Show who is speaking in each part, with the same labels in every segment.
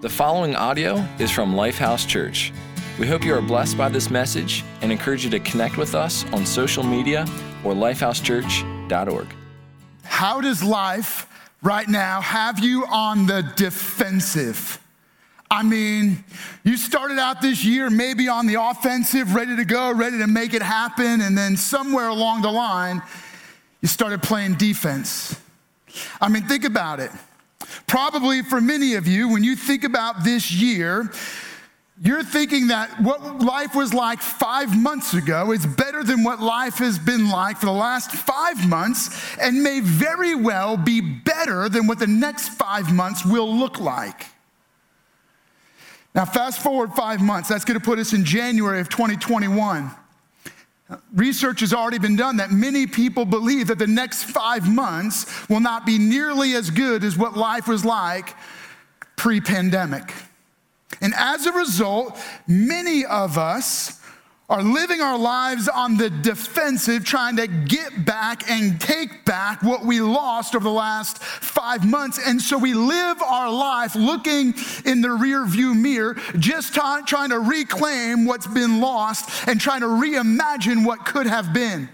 Speaker 1: The following audio is from Lifehouse Church. We hope you are blessed by this message and encourage you to connect with us on social media or lifehousechurch.org.
Speaker 2: How does life right now have you on the defensive? I mean, you started out this year maybe on the offensive, ready to go, ready to make it happen, and then somewhere along the line, you started playing defense. I mean, think about it. Probably for many of you, when you think about this year, you're thinking that what life was like five months ago is better than what life has been like for the last five months and may very well be better than what the next five months will look like. Now, fast forward five months, that's going to put us in January of 2021. Research has already been done that many people believe that the next five months will not be nearly as good as what life was like pre pandemic. And as a result, many of us are living our lives on the defensive, trying to get back and take back what we lost over the last five months. And so we live our life looking in the rear view mirror, just t- trying to reclaim what's been lost and trying to reimagine what could have been.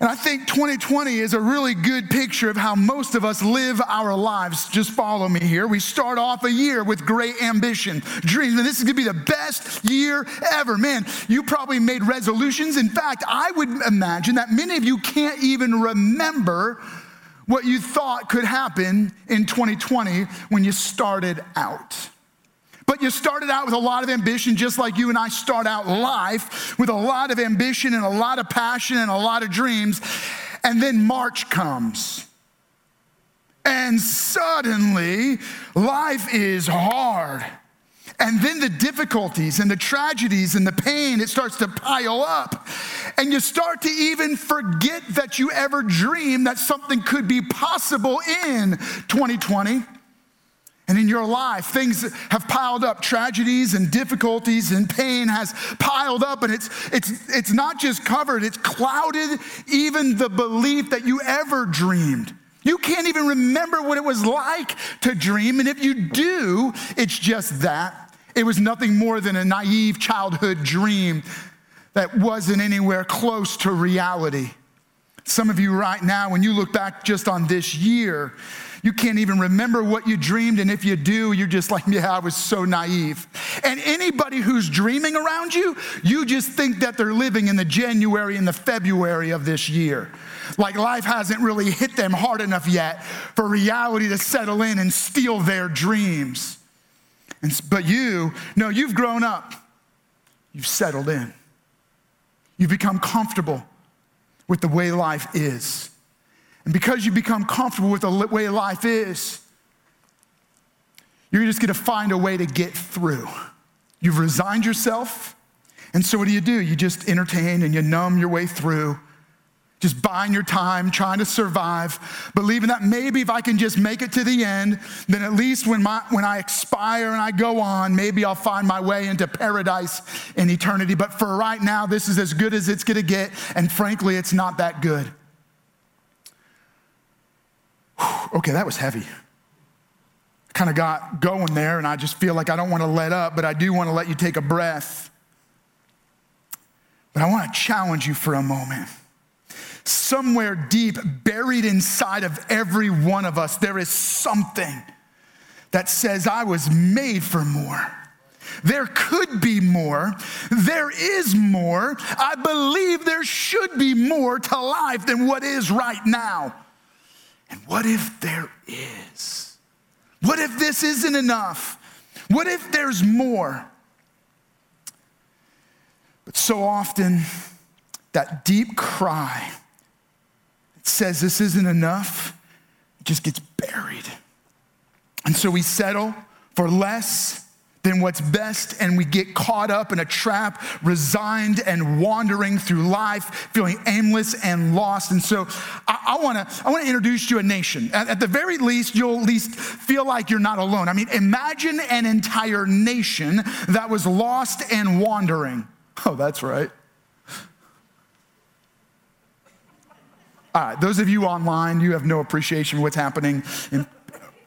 Speaker 2: And I think 2020 is a really good picture of how most of us live our lives. Just follow me here. We start off a year with great ambition, dreams, and this is gonna be the best year ever. Man, you probably made resolutions. In fact, I would imagine that many of you can't even remember what you thought could happen in 2020 when you started out. But you started out with a lot of ambition, just like you and I start out life with a lot of ambition and a lot of passion and a lot of dreams. And then March comes. And suddenly, life is hard. And then the difficulties and the tragedies and the pain, it starts to pile up. And you start to even forget that you ever dreamed that something could be possible in 2020. And in your life, things have piled up. Tragedies and difficulties and pain has piled up, and it's, it's, it's not just covered, it's clouded even the belief that you ever dreamed. You can't even remember what it was like to dream, and if you do, it's just that. It was nothing more than a naive childhood dream that wasn't anywhere close to reality. Some of you, right now, when you look back just on this year, you can't even remember what you dreamed. And if you do, you're just like, yeah, I was so naive. And anybody who's dreaming around you, you just think that they're living in the January and the February of this year. Like life hasn't really hit them hard enough yet for reality to settle in and steal their dreams. And, but you, no, you've grown up. You've settled in. You've become comfortable with the way life is. And because you become comfortable with the way life is, you're just gonna find a way to get through. You've resigned yourself, and so what do you do? You just entertain and you numb your way through, just buying your time, trying to survive, believing that maybe if I can just make it to the end, then at least when, my, when I expire and I go on, maybe I'll find my way into paradise in eternity. But for right now, this is as good as it's gonna get, and frankly, it's not that good. Okay, that was heavy. Kind of got going there, and I just feel like I don't want to let up, but I do want to let you take a breath. But I want to challenge you for a moment. Somewhere deep, buried inside of every one of us, there is something that says, I was made for more. There could be more. There is more. I believe there should be more to life than what is right now. And what if there is? What if this isn't enough? What if there's more? But so often, that deep cry that says this isn't enough it just gets buried. And so we settle for less than what's best, and we get caught up in a trap, resigned and wandering through life, feeling aimless and lost. And so I, I wanna, I wanna introduce you a nation. At, at the very least, you'll at least feel like you're not alone. I mean, imagine an entire nation that was lost and wandering. Oh, that's right. All right, those of you online, you have no appreciation for what's happening in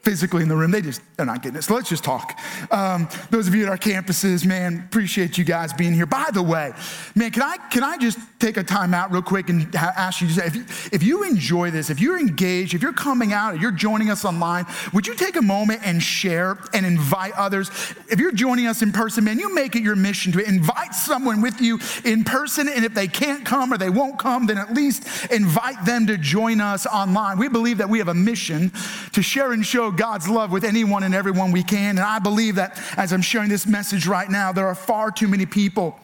Speaker 2: physically in the room. They just, they're not getting it. So let's just talk. Um, those of you at our campuses, man, appreciate you guys being here. By the way, man, can I, can I just take a time out real quick and ha- ask you, if you, if you enjoy this, if you're engaged, if you're coming out, if you're joining us online, would you take a moment and share and invite others? If you're joining us in person, man, you make it your mission to invite someone with you in person. And if they can't come or they won't come, then at least invite them to join us online. We believe that we have a mission to share and show God's love with anyone and everyone we can. And I believe that as I'm sharing this message right now, there are far too many people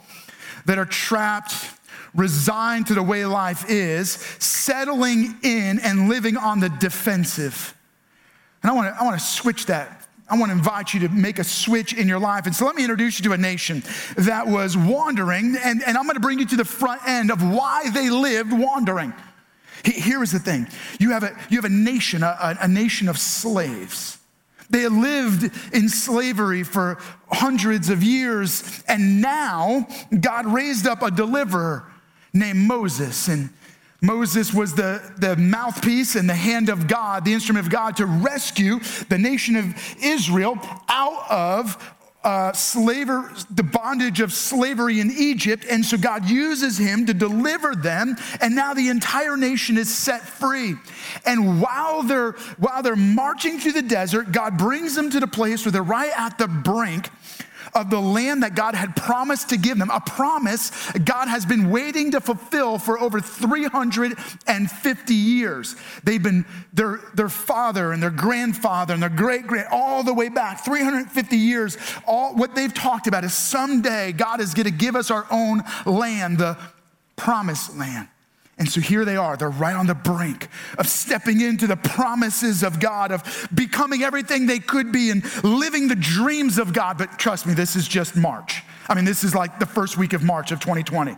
Speaker 2: that are trapped, resigned to the way life is, settling in and living on the defensive. And I want to I want to switch that I want to invite you to make a switch in your life. And so let me introduce you to a nation that was wandering, and, and I'm to bring you to the front end of why they lived wandering. Here is the thing you have a, you have a nation, a, a nation of slaves. They lived in slavery for hundreds of years, and now God raised up a deliverer named Moses. And Moses was the, the mouthpiece and the hand of God, the instrument of God to rescue the nation of Israel out of uh, slaver, the bondage of slavery in Egypt. And so God uses him to deliver them. And now the entire nation is set free. And while they're, while they're marching through the desert, God brings them to the place where they're right at the brink of the land that God had promised to give them, a promise God has been waiting to fulfill for over 350 years. They've been, their, their father and their grandfather and their great grand, all the way back, 350 years, all what they've talked about is someday God is going to give us our own land, the promised land. And so here they are. They're right on the brink of stepping into the promises of God, of becoming everything they could be and living the dreams of God. But trust me, this is just March. I mean, this is like the first week of March of 2020.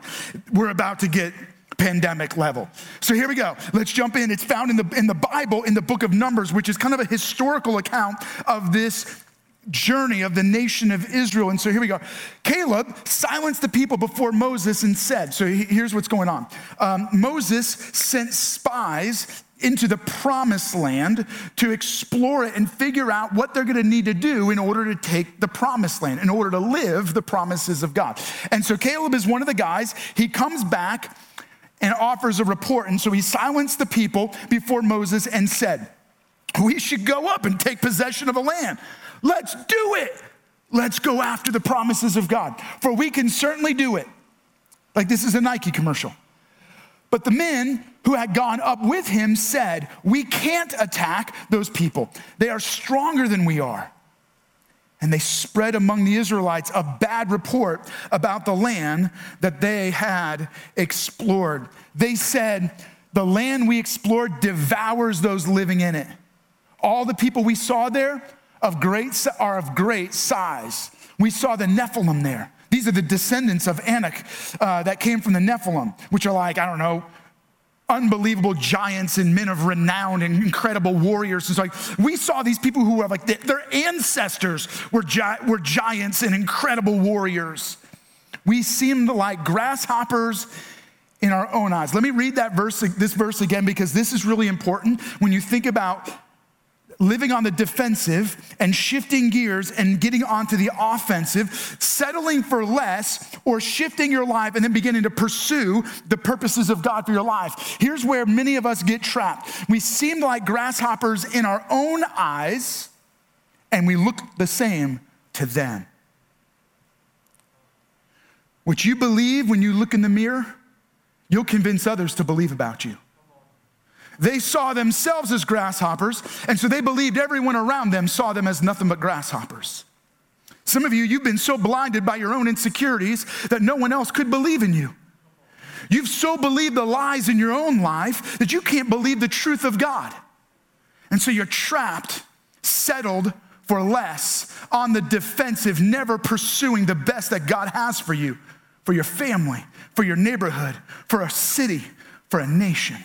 Speaker 2: We're about to get pandemic level. So here we go. Let's jump in. It's found in the, in the Bible, in the book of Numbers, which is kind of a historical account of this journey of the nation of Israel. And so here we go. Caleb silenced the people before Moses and said, So here's what's going on. Um, Moses sent spies into the promised land to explore it and figure out what they're going to need to do in order to take the promised land, in order to live the promises of God. And so Caleb is one of the guys. He comes back and offers a report. And so he silenced the people before Moses and said, We should go up and take possession of a land. Let's do it. Let's go after the promises of God, for we can certainly do it. Like this is a Nike commercial. But the men who had gone up with him said, We can't attack those people. They are stronger than we are. And they spread among the Israelites a bad report about the land that they had explored. They said, The land we explored devours those living in it. All the people we saw there of great, are of great size. We saw the Nephilim there. These are the descendants of Anak uh, that came from the Nephilim, which are like, I don't know, unbelievable giants and men of renown and incredible warriors. It's like we saw these people who were like their ancestors were, gi- were giants and incredible warriors. We seemed like grasshoppers in our own eyes. Let me read that verse, this verse again, because this is really important when you think about living on the defensive and shifting gears and getting onto the offensive, settling for less, or shifting your life and then beginning to pursue the purposes of God for your life. Here's where many of us get trapped. We seem like grasshoppers in our own eyes, and we look the same to them. What you believe when you look in the mirror, you'll convince others to believe about you. They saw themselves as grasshoppers, and so they believed everyone around them saw them as nothing but grasshoppers. Some of you, you've been so blinded by your own insecurities that no one else could believe in you. You've so believed the lies in your own life that you can't believe the truth of God. And so you're trapped, settled for less, on the defensive, never pursuing the best that God has for you, for your family, for your neighborhood, for a city, for a nation.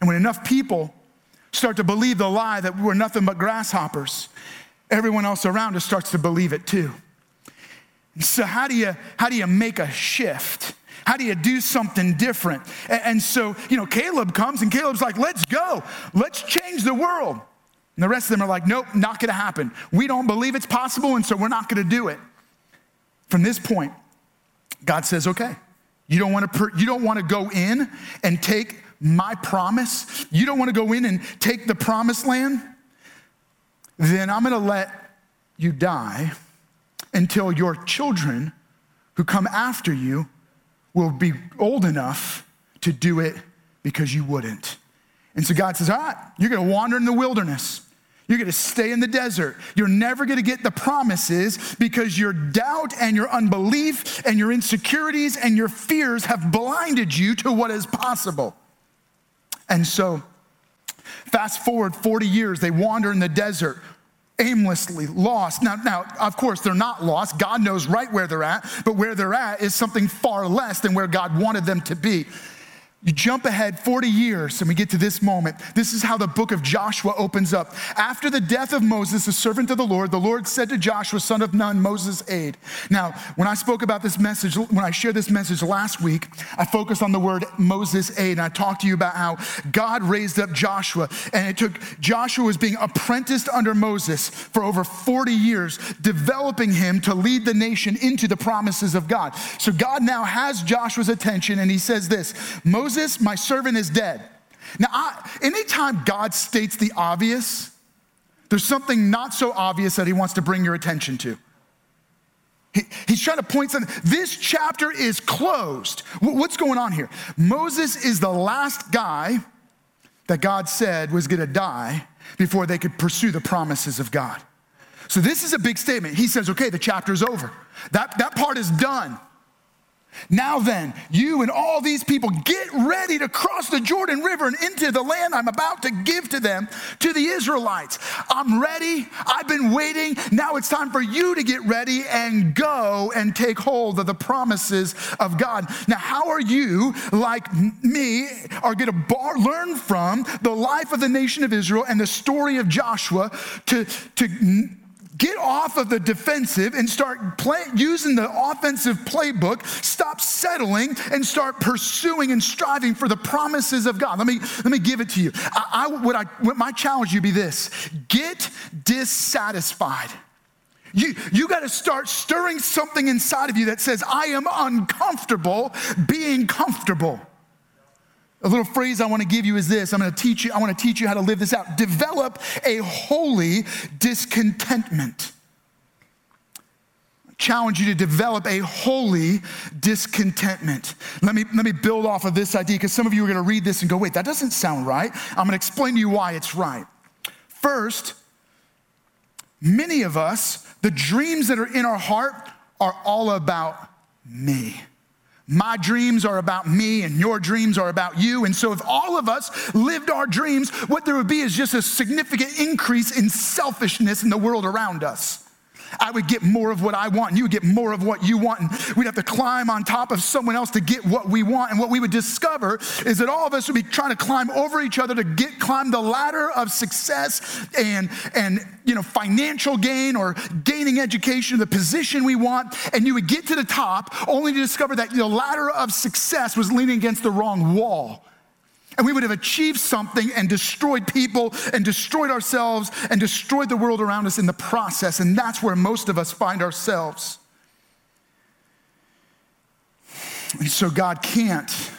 Speaker 2: And when enough people start to believe the lie that we're nothing but grasshoppers, everyone else around us starts to believe it too. so how do you how do you make a shift? How do you do something different? And, and so, you know, Caleb comes and Caleb's like, let's go. Let's change the world. And the rest of them are like, nope, not gonna happen. We don't believe it's possible, and so we're not gonna do it. From this point, God says, okay, you don't wanna, per- you don't wanna go in and take my promise? You don't wanna go in and take the promised land? Then I'm gonna let you die until your children who come after you will be old enough to do it because you wouldn't. And so God says, All right, you're gonna wander in the wilderness. You're gonna stay in the desert. You're never gonna get the promises because your doubt and your unbelief and your insecurities and your fears have blinded you to what is possible. And so, fast forward 40 years, they wander in the desert aimlessly lost. Now, now, of course, they're not lost. God knows right where they're at, but where they're at is something far less than where God wanted them to be. You jump ahead 40 years and we get to this moment. This is how the book of Joshua opens up. After the death of Moses, the servant of the Lord, the Lord said to Joshua, son of Nun, Moses' aide. Now, when I spoke about this message, when I shared this message last week, I focused on the word Moses' aide. And I talked to you about how God raised up Joshua. And it took Joshua was being apprenticed under Moses for over 40 years, developing him to lead the nation into the promises of God. So God now has Joshua's attention and he says this Moses Moses, my servant, is dead. Now, I, anytime God states the obvious, there's something not so obvious that he wants to bring your attention to. He, he's trying to point something. This chapter is closed. What's going on here? Moses is the last guy that God said was going to die before they could pursue the promises of God. So this is a big statement. He says, okay, the chapter's over. That, that part is done. Now then, you and all these people get ready to cross the Jordan River and into the land I'm about to give to them, to the Israelites. I'm ready. I've been waiting. Now it's time for you to get ready and go and take hold of the promises of God. Now, how are you, like me, are going to bar- learn from the life of the nation of Israel and the story of Joshua to, to get off of the defensive and start play, using the offensive playbook. Stop settling and start pursuing and striving for the promises of God. Let me, let me give it to you. I, I, what I, what my challenge you be this get dissatisfied. You, you got to start stirring something inside of you that says, I am uncomfortable being comfortable. A little phrase I want to give you is this. I'm going to teach you, I want to teach you how to live this out. Develop a holy discontentment. challenge you to develop a holy discontentment. Let me, let me build off of this idea because some of you are going to read this and go, wait, that doesn't sound right. I'm going to explain to you why it's right. First, many of us, the dreams that are in our heart are all about me. My dreams are about me and your dreams are about you. And so, if all of us lived our dreams, what there would be is just a significant increase in selfishness in the world around us. I would get more of what I want, and you would get more of what you want. And we'd have to climb on top of someone else to get what we want. And what we would discover is that all of us would be trying to climb over each other to get climb the ladder of success and, and you know, financial gain or gaining education, the position we want. And you would get to the top only to discover that the ladder of success was leaning against the wrong wall and we would have achieved something and destroyed people and destroyed ourselves and destroyed the world around us in the process. And that's where most of us find ourselves. And so God can't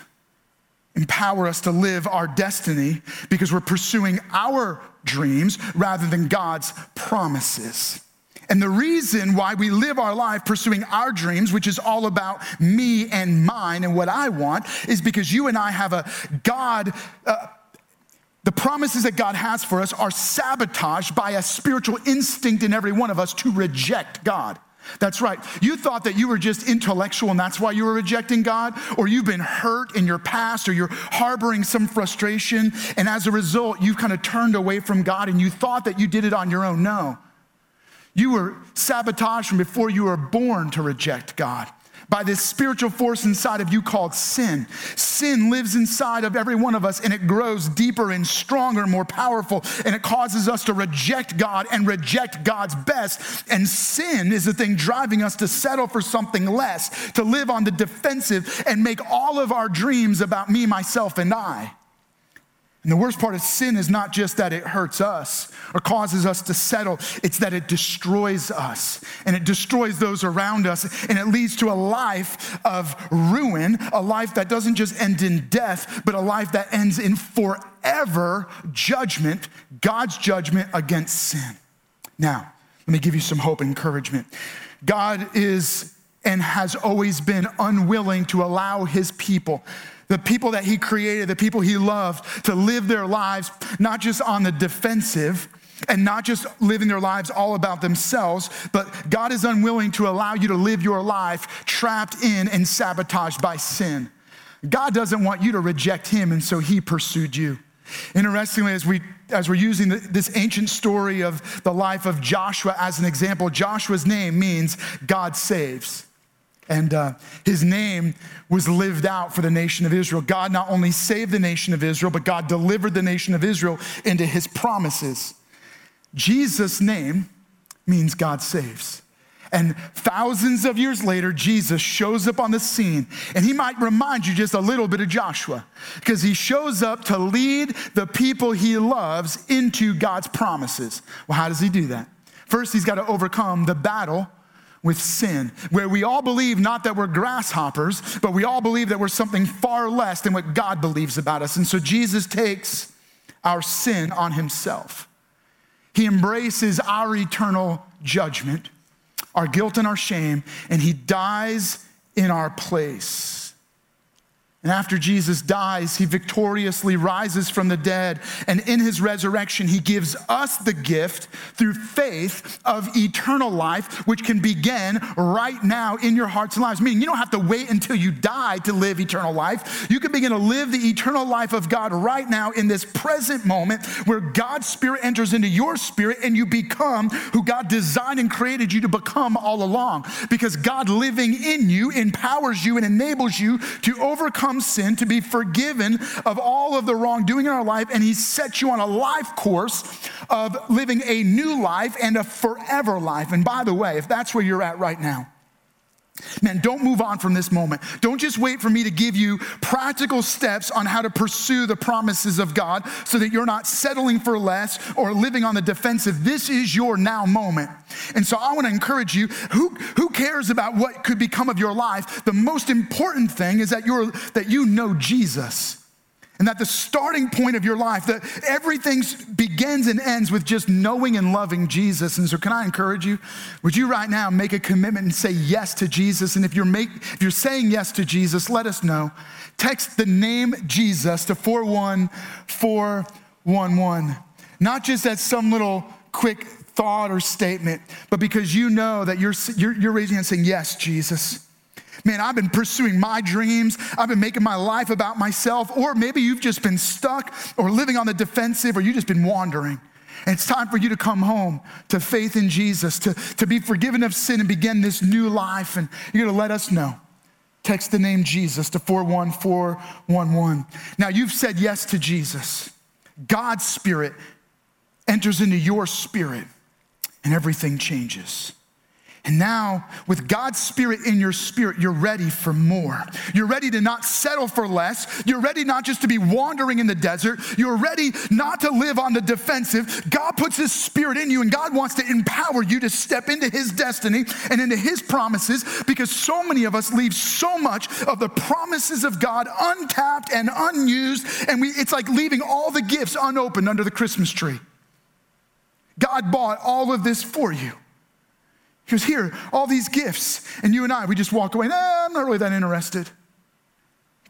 Speaker 2: empower us to live our destiny because we're pursuing our dreams rather than God's promises. And the reason why we live our life pursuing our dreams, which is all about me and mine and what I want, is because you and I have a God. Uh, the promises that God has for us are sabotaged by a spiritual instinct in every one of us to reject God. That's right. You thought that you were just intellectual and that's why you were rejecting God, or you've been hurt in your past, or you're harboring some frustration, and as a result, you've kind of turned away from God and you thought that you did it on your own. No. You were sabotaged from before you were born to reject God by this spiritual force inside of you called sin. Sin lives inside of every one of us and it grows deeper and stronger and more powerful and it causes us to reject God and reject God's best. And sin is the thing driving us to settle for something less, to live on the defensive and make all of our dreams about me, myself, and I. And the worst part of sin is not just that it hurts us or causes us to settle, it's that it destroys us and it destroys those around us and it leads to a life of ruin, a life that doesn't just end in death, but a life that ends in forever judgment, God's judgment against sin. Now, let me give you some hope and encouragement. God is and has always been unwilling to allow his people the people that he created, the people he loved, to live their lives not just on the defensive and not just living their lives all about themselves, but God is unwilling to allow you to live your life trapped in and sabotaged by sin. God doesn't want you to reject him, and so he pursued you. Interestingly, as, we, as we're using the, this ancient story of the life of Joshua as an example, Joshua's name means God saves. And uh, his name was lived out for the nation of Israel. God not only saved the nation of Israel, but God delivered the nation of Israel into his promises. Jesus' name means God saves. And thousands of years later, Jesus shows up on the scene, and he might remind you just a little bit of Joshua, because he shows up to lead the people he loves into God's promises. Well, how does he do that? First, he's got to overcome the battle with sin, where we all believe not that we're grasshoppers, but we all believe that we're something far less than what God believes about us. And so Jesus takes our sin on himself. He embraces our eternal judgment, our guilt and our shame, and he dies in our place. And after Jesus dies, he victoriously rises from the dead. And in his resurrection, he gives us the gift through faith of eternal life, which can begin right now in your hearts and lives. Meaning, you don't have to wait until you die to live eternal life. You can begin to live the eternal life of God right now in this present moment where God's Spirit enters into your spirit and you become who God designed and created you to become all along. Because God living in you empowers you and enables you to overcome overcome sin, to be forgiven of all of the wrongdoing in our life, and He sets you on a life course of living a new life and a forever life. And by the way, if that's where you're at right now, Man, don't move on from this moment. Don't just wait for me to give you practical steps on how to pursue the promises of God so that you're not settling for less or living on the defensive. This is your now moment. And so I want to encourage you who, who cares about what could become of your life? The most important thing is that, you're, that you know Jesus and that the starting point of your life, that everything begins and ends with just knowing and loving Jesus. And so, can I encourage you? Would you right now make a commitment and say yes to Jesus? And if you're, make, if you're saying yes to Jesus, let us know. Text the name Jesus to 41411. Not just as some little quick thought or statement, but because you know that you're, you're, you're raising and saying, Yes, Jesus. Man, I've been pursuing my dreams. I've been making my life about myself. Or maybe you've just been stuck or living on the defensive or you've just been wandering. And it's time for you to come home to faith in Jesus, to, to be forgiven of sin and begin this new life. And you're going to let us know. Text the name Jesus to 41411. Now, you've said yes to Jesus. God's Spirit enters into your spirit, and everything changes. And now, with God's Spirit in your spirit, you're ready for more. You're ready to not settle for less. You're ready not just to be wandering in the desert. You're ready not to live on the defensive. God puts His Spirit in you, and God wants to empower you to step into His destiny and into His promises because so many of us leave so much of the promises of God untapped and unused, and we, it's like leaving all the gifts unopened under the Christmas tree. God bought all of this for you. He goes, Here, all these gifts. And you and I, we just walk away. Nah, I'm not really that interested.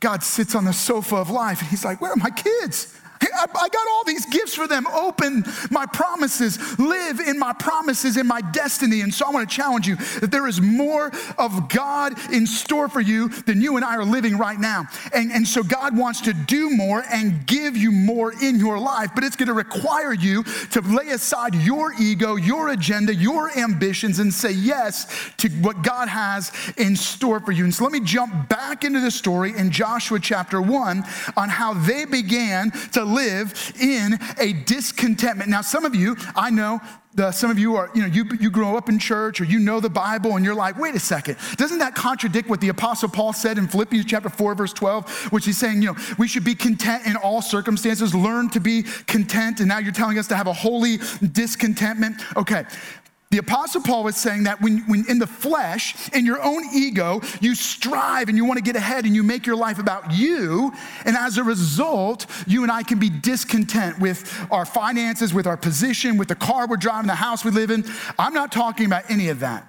Speaker 2: God sits on the sofa of life and he's like, Where are my kids? I, got all these gifts for them. Open my promises, live in my promises, in my destiny. And so I want to challenge you that there is more of God in store for you than you and I are living right now. And, and so God wants to do more and give you more in your life, but it's going to require you to lay aside your ego, your agenda, your ambitions, and say yes to what God has in store for you. And so let me jump back into the story in Joshua chapter 1 on how they began to live in a discontentment. Now, some of you, I know, the, some of you are, you know, you, you grow up in church or you know the Bible and you're like, wait a second, doesn't that contradict what the Apostle Paul said in Philippians chapter 4, verse 12, which he's saying, you know, we should be content in all circumstances, learn to be content, and now you're telling us to have a holy discontentment? Okay, the Apostle Paul was saying that when, when in the flesh, in your own ego, you strive and you want to get ahead and you make your life about you. And as a result, you and I can be discontent with our finances, with our position, with the car we're driving, the house we live in. I'm not talking about any of that.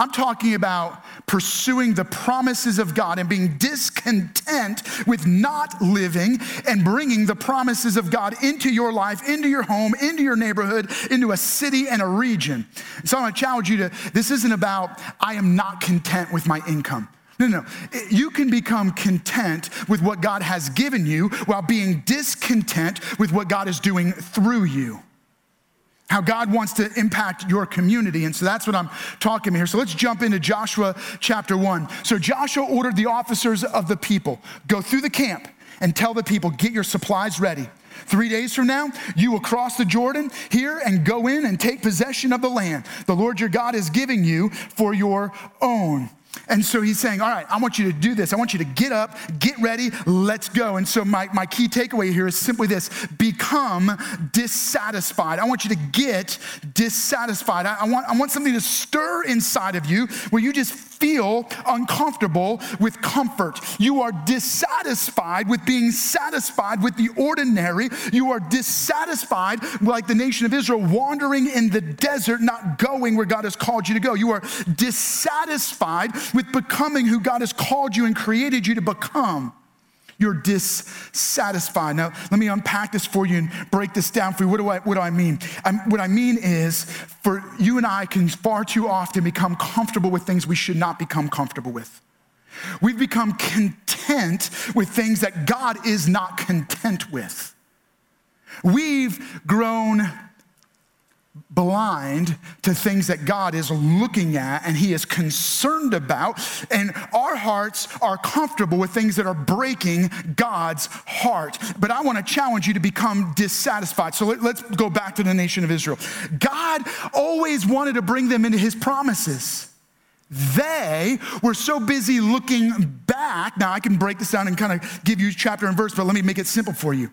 Speaker 2: I'm talking about pursuing the promises of God and being discontent with not living and bringing the promises of God into your life, into your home, into your neighborhood, into a city and a region. So I want to challenge you to this isn't about, I am not content with my income. No, no, You can become content with what God has given you while being discontent with what God is doing through you how God wants to impact your community. And so that's what I'm talking here. So let's jump into Joshua chapter one. So Joshua ordered the officers of the people go through the camp and tell the people, get your supplies ready. Three days from now, you will cross the Jordan here and go in and take possession of the land the Lord your God is giving you for your own. And so he's saying, All right, I want you to do this. I want you to get up, get ready, let's go. And so my, my key takeaway here is simply this become dissatisfied. I want you to get dissatisfied. I, I, want, I want something to stir inside of you where you just feel uncomfortable with comfort. You are dissatisfied with being satisfied with the ordinary. You are dissatisfied, like the nation of Israel, wandering in the desert, not going where God has called you to go. You are dissatisfied with becoming who God has called you and created you to become. You're dissatisfied. Now, let me unpack this for you and break this down for you. What do I, what do I mean? I'm, what I mean is, for you and I can far too often become comfortable with things we should not become comfortable with. We've become content with things that God is not content with. We've grown blind to things that God is looking at and He is concerned about. And our hearts are comfortable with things that are breaking God's heart. But I want to challenge you to become dissatisfied. So let, us go back to the nation of Israel. God always wanted to bring them into His promises. They were so busy looking back. Now, I can break this down and kind of give you chapter and verse, but let me make it simple for you.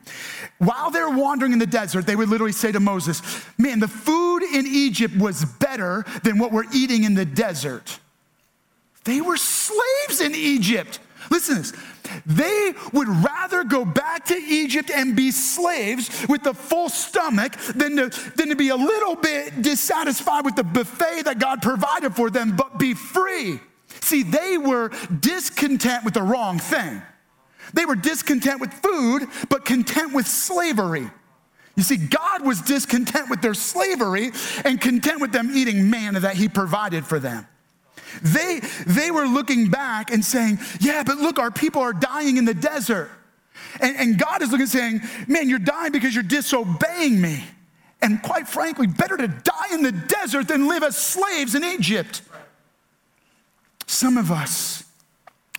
Speaker 2: While they're wandering in the desert, they would literally say to Moses, Man, the food in Egypt was better than what we're eating in the desert. They were slaves in Egypt. Listen to this. They would rather go back to Egypt and be slaves with a full stomach than to, than to be a little bit dissatisfied with the buffet that God provided for them, but be free. See, they were discontent with the wrong thing. They were discontent with food, but content with slavery. You see, God was discontent with their slavery and content with them eating manna that He provided for them. They, they were looking back and saying, Yeah, but look, our people are dying in the desert. And, and God is looking and saying, Man, you're dying because you're disobeying me. And quite frankly, better to die in the desert than live as slaves in Egypt. Some of us,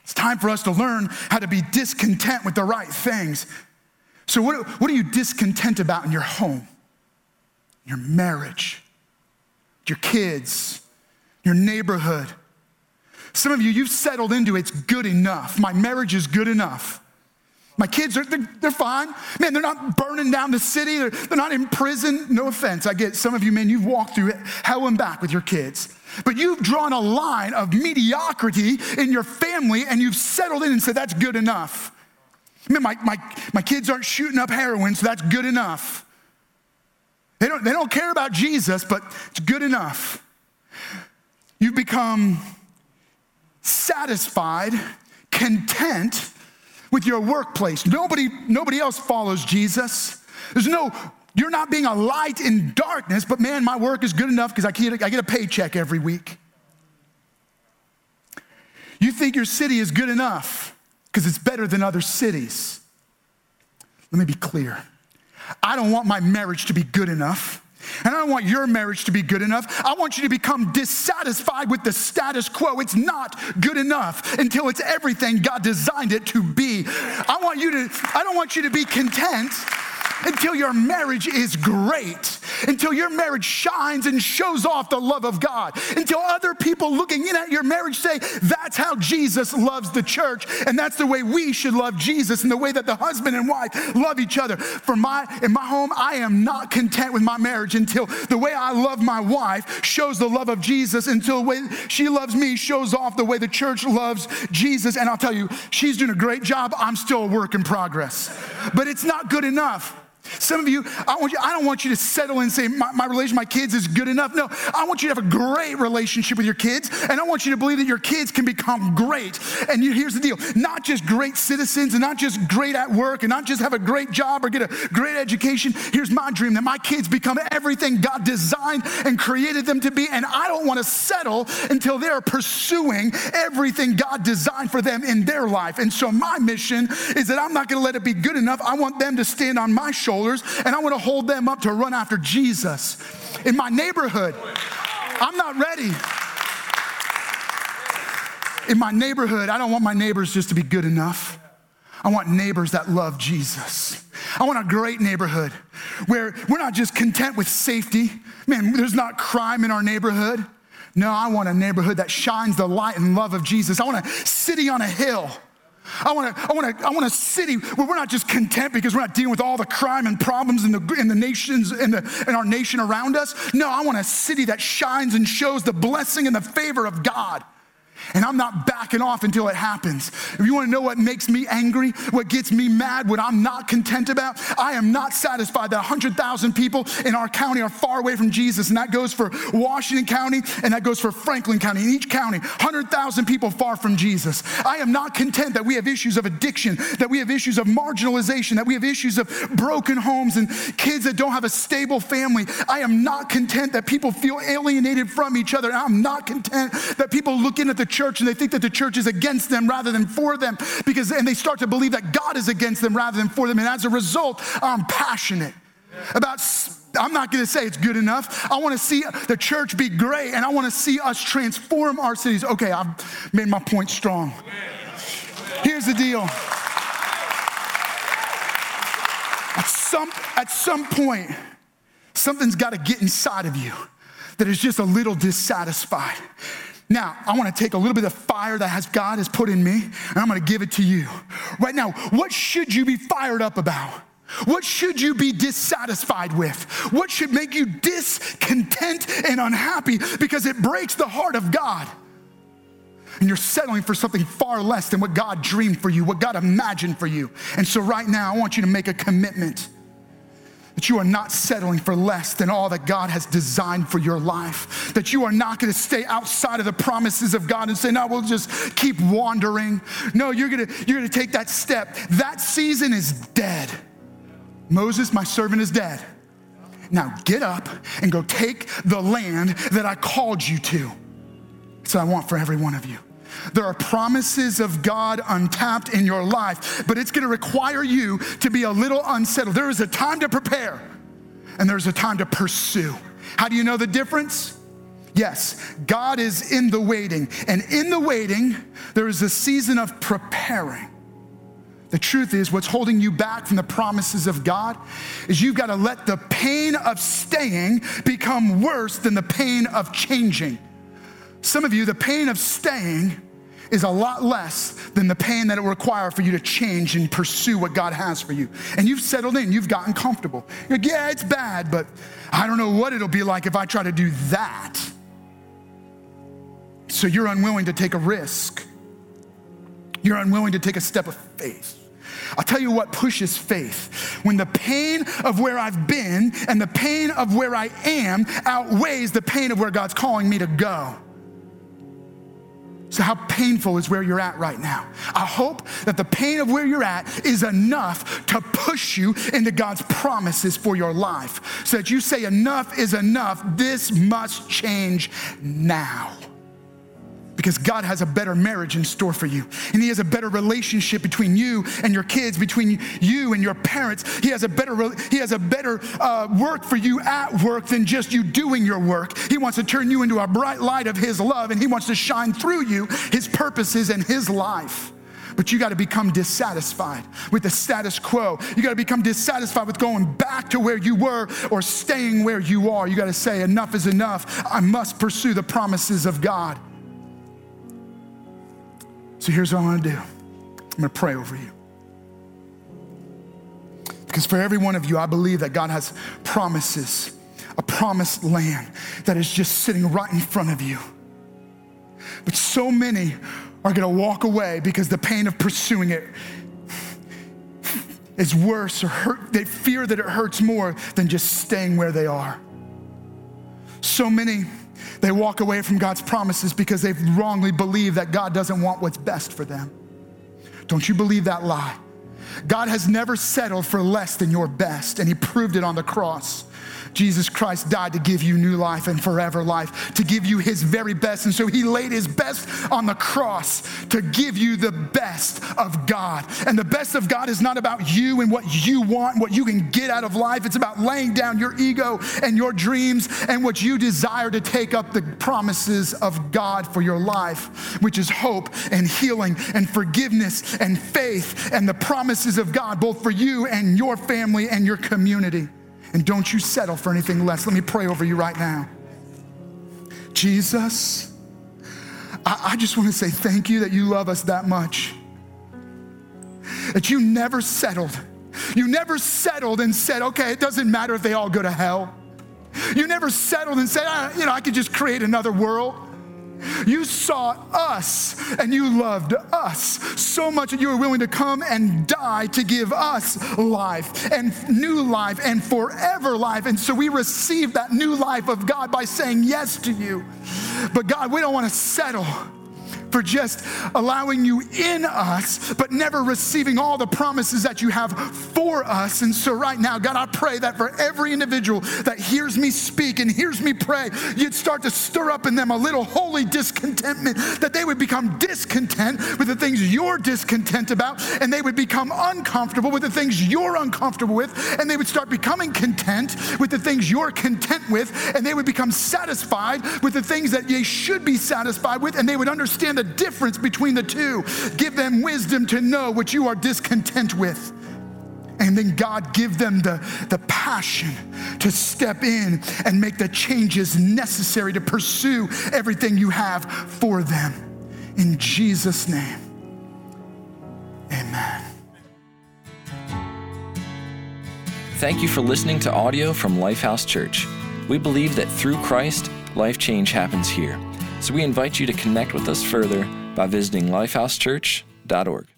Speaker 2: it's time for us to learn how to be discontent with the right things. So, what, what are you discontent about in your home, your marriage, your kids, your neighborhood? Some of you, you've settled into it's good enough. My marriage is good enough. My kids are, they're, they're, fine. Man, they're not burning down the city. They're, they're not in prison. No offense. I get some of you, man, you've walked through hell and back with your kids. But you've drawn a line of mediocrity in your family and you've settled in and said, that's good enough. Man, my, my, my kids aren't shooting up heroin, so that's good enough. They don't, they don't care about Jesus, but it's good enough. You've become satisfied, content with your workplace. Nobody, nobody else follows Jesus. There's no, you're not being a light in darkness, but man, my work is good enough because I get, I get a paycheck every week. You think your city is good enough because it's better than other cities. Let me be clear. I don't want my marriage to be good enough. And I don't want your marriage to be good enough. I want you to become dissatisfied with the status quo. It's not good enough until it's everything God designed it to be. I want you to, I don't want you to be content until your marriage is great, until your marriage shines and shows off the love of God, until other people looking in at your marriage say, That's how Jesus loves the church, and that's the way we should love Jesus, and the way that the husband and wife love each other. For my in my home, I am not content with my marriage until the way I love my wife shows the love of Jesus, until the way she loves me shows off the way the church loves Jesus. And I'll tell you, she's doing a great job. I'm still a work in progress. But it's not good enough. Some of you, I, want you, I don't want you to settle and say, my, my with my kids is good enough. No, I want you to have a great relationship with your kids, and I want you to believe that your kids can become great. And you, here's the deal not just great citizens, and not just great at work, and not just have a great job or get a great education. Here's my dream that my kids become everything God designed and created them to be, and I don't want to settle until they're pursuing everything God designed for them in their life. And so, my mission is that I'm not going to let it be good enough. I want them to stand on my shoulders shoulders and I want to hold them up to run after Jesus. In my neighborhood, I'm not ready. In my neighborhood, I don't want my neighbors just to be good enough. I want neighbors that love Jesus. I want a great neighborhood where we're not just content with safety. Man, there's not crime in our neighborhood. No, I want a neighborhood that shines the light and love of Jesus. I want a city on a hill I want, a, I, want a, I want a city where we're not just content because we're not dealing with all the crime and problems in the, in the nations, in, the, in our nation around us. No, I want a city that shines and shows the blessing and the favor of God. And I'm not backing off until it happens. If you want to know what makes me angry, what gets me mad, what I'm not content about, I am not satisfied that 100,000 people in our county are far away from Jesus. And that goes for Washington County and that goes for Franklin County. In each county, 100,000 people far from Jesus. I am not content that we have issues of addiction, that we have issues of marginalization, that we have issues of broken homes and kids that don't have a stable family. I am not content that people feel alienated from each other. I'm not content that people look in at the church and they think that the church is against them rather than for them because and they start to believe that God is against them rather than for them and as a result I'm passionate about I'm not going to say it's good enough. I want to see the church be great and I want to see us transform our cities. Okay, I've made my point strong. Here's the deal. At some, at some point, something's got to get inside of you that is just a little dissatisfied. Now, I want to take a little bit of fire that has God has put in me, and I'm going to give it to you. Right now, what should you be fired up about? What should you be dissatisfied with? What should make you discontent and unhappy because it breaks the heart of God? And you're settling for something far less than what God dreamed for you, what God imagined for you. And so, right now, I want you to make a commitment that you are not settling for less than all that God has designed for your life, that you are not going to stay outside of the promises of God and say, no, we'll just keep wandering. No, you're going to, you're going to take that step. That season is dead. Moses, my servant, is dead. Now get up and go take the land that I called you to. What I want for every one of you. There are promises of God untapped in your life, but it's to require you to be a little unsettled. There is a time to prepare, and there's a time to pursue. How do you know the difference? Yes, God is in the waiting, and in the waiting, there is a season of preparing. The truth is, what's holding you back from the promises of God is you've got to let the pain of staying become worse than the pain of changing. Some of you, the pain of staying is a lot less than the pain that it will require for you to change and pursue what God has for you. And you've settled in, you've gotten comfortable. You're like, yeah, it's bad, but I don't know what it'll be like if I try to do that. So you're unwilling to take a risk. You're unwilling to take a step of faith. I'll tell you what pushes faith. When the pain of where I've been and the pain of where I am outweighs the pain of where God's calling me to go. So, how painful is where you're at right now? I hope that the pain of where you're at is enough to push you into God's promises for your life so that you say, Enough is enough. This must change now because God has a better marriage in store for you. And He has a better relationship between you and your kids, between you and your parents. He has a better, he has a better uh, work for you at work than just you doing your work. He wants to turn you into a bright light of His love, and He wants to shine through you His purposes and His life. But you got to become dissatisfied with the status quo. You got to become dissatisfied with going back to where you were or staying where you are. You got to say, enough is enough. I must pursue the promises of God. So here's what I want to do I'm going to pray over you. Because for every one of you, I believe that God has promises, a promised land that is just sitting right in front of you. But so many are going to walk away because the pain of pursuing it is worse or hurt. They fear that it hurts more than just staying where they are. So many, they walk away from God's promises because they've wrongly believed that God doesn't want what's best for them. Don't you believe that lie? God has never settled for less than your best, and He proved it on the cross. Jesus Christ died to give you new life and forever life, to give you his very best. And so he laid his best on the cross to give you the best of God. And the best of God is not about you and what you want, what you can get out of life. It's about laying down your ego and your dreams and what you desire to take up the promises of God for your life, which is hope and healing and forgiveness and faith and the promises of God, both for you and your family and your community. And don't you settle for anything less. Let me pray over you right now. Jesus, I, I just want to say thank you that you love us that much. That you never settled. You never settled and said, okay, it doesn't matter if they all go to hell. You never settled and said, ah, you know, I could just create another world. You saw us and you loved us so much that you were willing to come and die to give us life and new life and forever life. And so we received that new life of God by saying yes to you. But God, we don't want to settle for just allowing you in us, but never receiving all the promises that you have for us. And so, right now, God, I pray that for every individual that hears me speak and hears me pray, you'd start to stir up in them a little holy discontentment, that they would become discontent with the things you're discontent about, and they would become uncomfortable with the things you're uncomfortable with, and they would start becoming content with the things you're content with, and they would become satisfied with the things that they should be satisfied with, and they would understand the difference between the two. Give them wisdom to know what you are discontent with. And then God give them the, the passion to step in and make the changes necessary to pursue everything you have for them. In Jesus' name, amen.
Speaker 1: Thank you for listening to audio from Lifehouse Church. We believe that through Christ, life change happens here. So we invite you to connect with us further by visiting lifehousechurch.org.